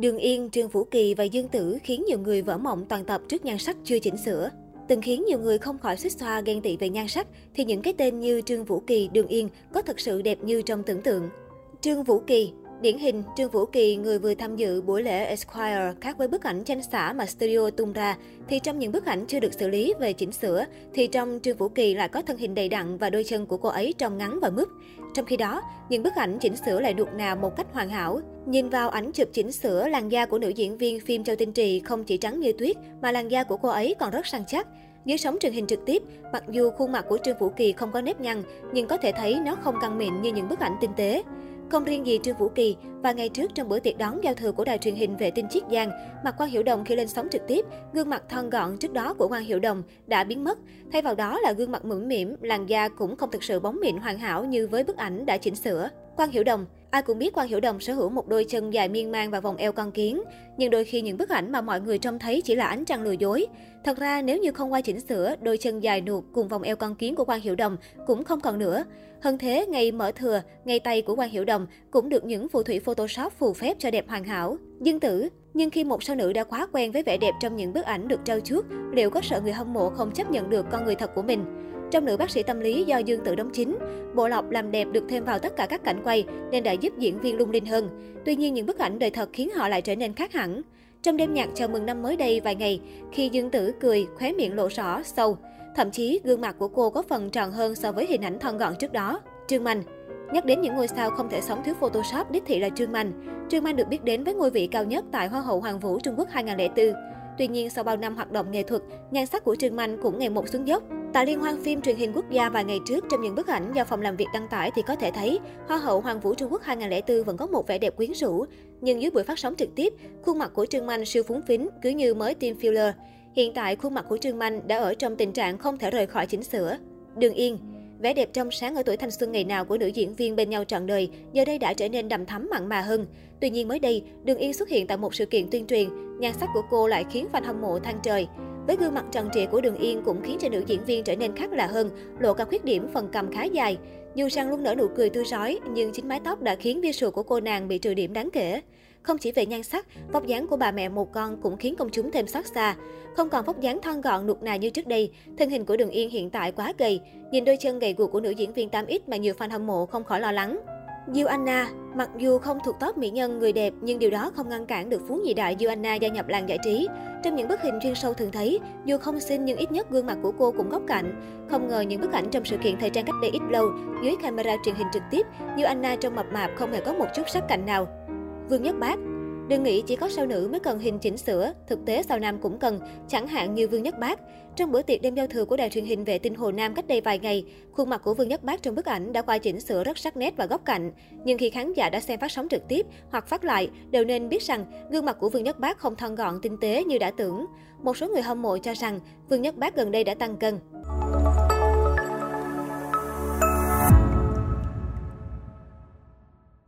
Đường Yên, Trương Vũ Kỳ và Dương Tử khiến nhiều người vỡ mộng toàn tập trước nhan sắc chưa chỉnh sửa. Từng khiến nhiều người không khỏi xích xoa ghen tị về nhan sắc, thì những cái tên như Trương Vũ Kỳ, Đường Yên có thật sự đẹp như trong tưởng tượng. Trương Vũ Kỳ Điển hình, Trương Vũ Kỳ, người vừa tham dự buổi lễ Esquire, khác với bức ảnh tranh xã mà studio tung ra, thì trong những bức ảnh chưa được xử lý về chỉnh sửa, thì trong Trương Vũ Kỳ lại có thân hình đầy đặn và đôi chân của cô ấy trông ngắn và mướp. Trong khi đó, những bức ảnh chỉnh sửa lại nuột nào một cách hoàn hảo. Nhìn vào ảnh chụp chỉnh sửa, làn da của nữ diễn viên phim Châu Tinh Trì không chỉ trắng như tuyết, mà làn da của cô ấy còn rất săn chắc. Dưới sóng truyền hình trực tiếp, mặc dù khuôn mặt của Trương Vũ Kỳ không có nếp nhăn, nhưng có thể thấy nó không căng mịn như những bức ảnh tinh tế. Không riêng gì Trương Vũ Kỳ, và ngày trước trong bữa tiệc đón giao thừa của đài truyền hình vệ tinh Chiết Giang, mặt Quang Hiểu Đồng khi lên sóng trực tiếp, gương mặt thon gọn trước đó của Quang Hiểu Đồng đã biến mất. Thay vào đó là gương mặt mũm mỉm, làn da cũng không thực sự bóng mịn hoàn hảo như với bức ảnh đã chỉnh sửa. Quang Hiểu Đồng Ai cũng biết Quang Hiểu Đồng sở hữu một đôi chân dài miên man và vòng eo con kiến, nhưng đôi khi những bức ảnh mà mọi người trông thấy chỉ là ánh trăng lừa dối. Thật ra nếu như không qua chỉnh sửa, đôi chân dài nuột cùng vòng eo con kiến của Quang Hiểu Đồng cũng không còn nữa. Hơn thế, ngày mở thừa, ngay tay của Quang Hiểu Đồng cũng được những phù thủy Photoshop phù phép cho đẹp hoàn hảo. Dương tử, nhưng khi một sao nữ đã quá quen với vẻ đẹp trong những bức ảnh được trao chuốt, liệu có sợ người hâm mộ không chấp nhận được con người thật của mình? Trong nữ bác sĩ tâm lý do Dương Tử đóng chính, bộ lọc làm đẹp được thêm vào tất cả các cảnh quay nên đã giúp diễn viên lung linh hơn. Tuy nhiên những bức ảnh đời thật khiến họ lại trở nên khác hẳn. Trong đêm nhạc chào mừng năm mới đây vài ngày, khi Dương Tử cười, khóe miệng lộ rõ, sâu. Thậm chí gương mặt của cô có phần tròn hơn so với hình ảnh thon gọn trước đó. Trương Mạnh Nhắc đến những ngôi sao không thể sống thiếu Photoshop đích thị là Trương Mạnh. Trương Mạnh được biết đến với ngôi vị cao nhất tại Hoa hậu Hoàng vũ Trung Quốc 2004. Tuy nhiên, sau bao năm hoạt động nghệ thuật, nhan sắc của Trương Mạnh cũng ngày một xuống dốc. Tại liên hoan phim truyền hình quốc gia vài ngày trước, trong những bức ảnh do phòng làm việc đăng tải thì có thể thấy Hoa hậu Hoàng vũ Trung Quốc 2004 vẫn có một vẻ đẹp quyến rũ. Nhưng dưới buổi phát sóng trực tiếp, khuôn mặt của Trương Mạnh siêu phúng phính, cứ như mới tiêm filler. Hiện tại, khuôn mặt của Trương Mạnh đã ở trong tình trạng không thể rời khỏi chỉnh sửa. Đường Yên Vẻ đẹp trong sáng ở tuổi thanh xuân ngày nào của nữ diễn viên bên nhau trọn đời, giờ đây đã trở nên đầm thắm mặn mà hơn. Tuy nhiên mới đây, Đường Yên xuất hiện tại một sự kiện tuyên truyền, nhan sắc của cô lại khiến fan hâm mộ than trời. Với gương mặt tròn trịa của Đường Yên cũng khiến cho nữ diễn viên trở nên khác lạ hơn, lộ cả khuyết điểm phần cầm khá dài. Dù sang luôn nở nụ cười tươi rói, nhưng chính mái tóc đã khiến visual của cô nàng bị trừ điểm đáng kể. Không chỉ về nhan sắc, vóc dáng của bà mẹ một con cũng khiến công chúng thêm xót xa. Không còn vóc dáng thon gọn nụt nà như trước đây, thân hình của Đường Yên hiện tại quá gầy. Nhìn đôi chân gầy guộc của nữ diễn viên 8X mà nhiều fan hâm mộ không khỏi lo lắng. Diêu Anna, mặc dù không thuộc top mỹ nhân người đẹp nhưng điều đó không ngăn cản được phú nhị đại Diêu Anna gia nhập làng giải trí. Trong những bức hình chuyên sâu thường thấy, dù không xinh nhưng ít nhất gương mặt của cô cũng góc cạnh. Không ngờ những bức ảnh trong sự kiện thời trang cách đây ít lâu, dưới camera truyền hình trực tiếp, Diêu Anna trông mập mạp không hề có một chút sắc cạnh nào. Vương Nhất Bác Đừng nghĩ chỉ có sao nữ mới cần hình chỉnh sửa, thực tế sao nam cũng cần, chẳng hạn như Vương Nhất Bác. Trong bữa tiệc đêm giao thừa của đài truyền hình vệ tinh Hồ Nam cách đây vài ngày, khuôn mặt của Vương Nhất Bác trong bức ảnh đã qua chỉnh sửa rất sắc nét và góc cạnh. Nhưng khi khán giả đã xem phát sóng trực tiếp hoặc phát lại, đều nên biết rằng gương mặt của Vương Nhất Bác không thon gọn tinh tế như đã tưởng. Một số người hâm mộ cho rằng Vương Nhất Bác gần đây đã tăng cân.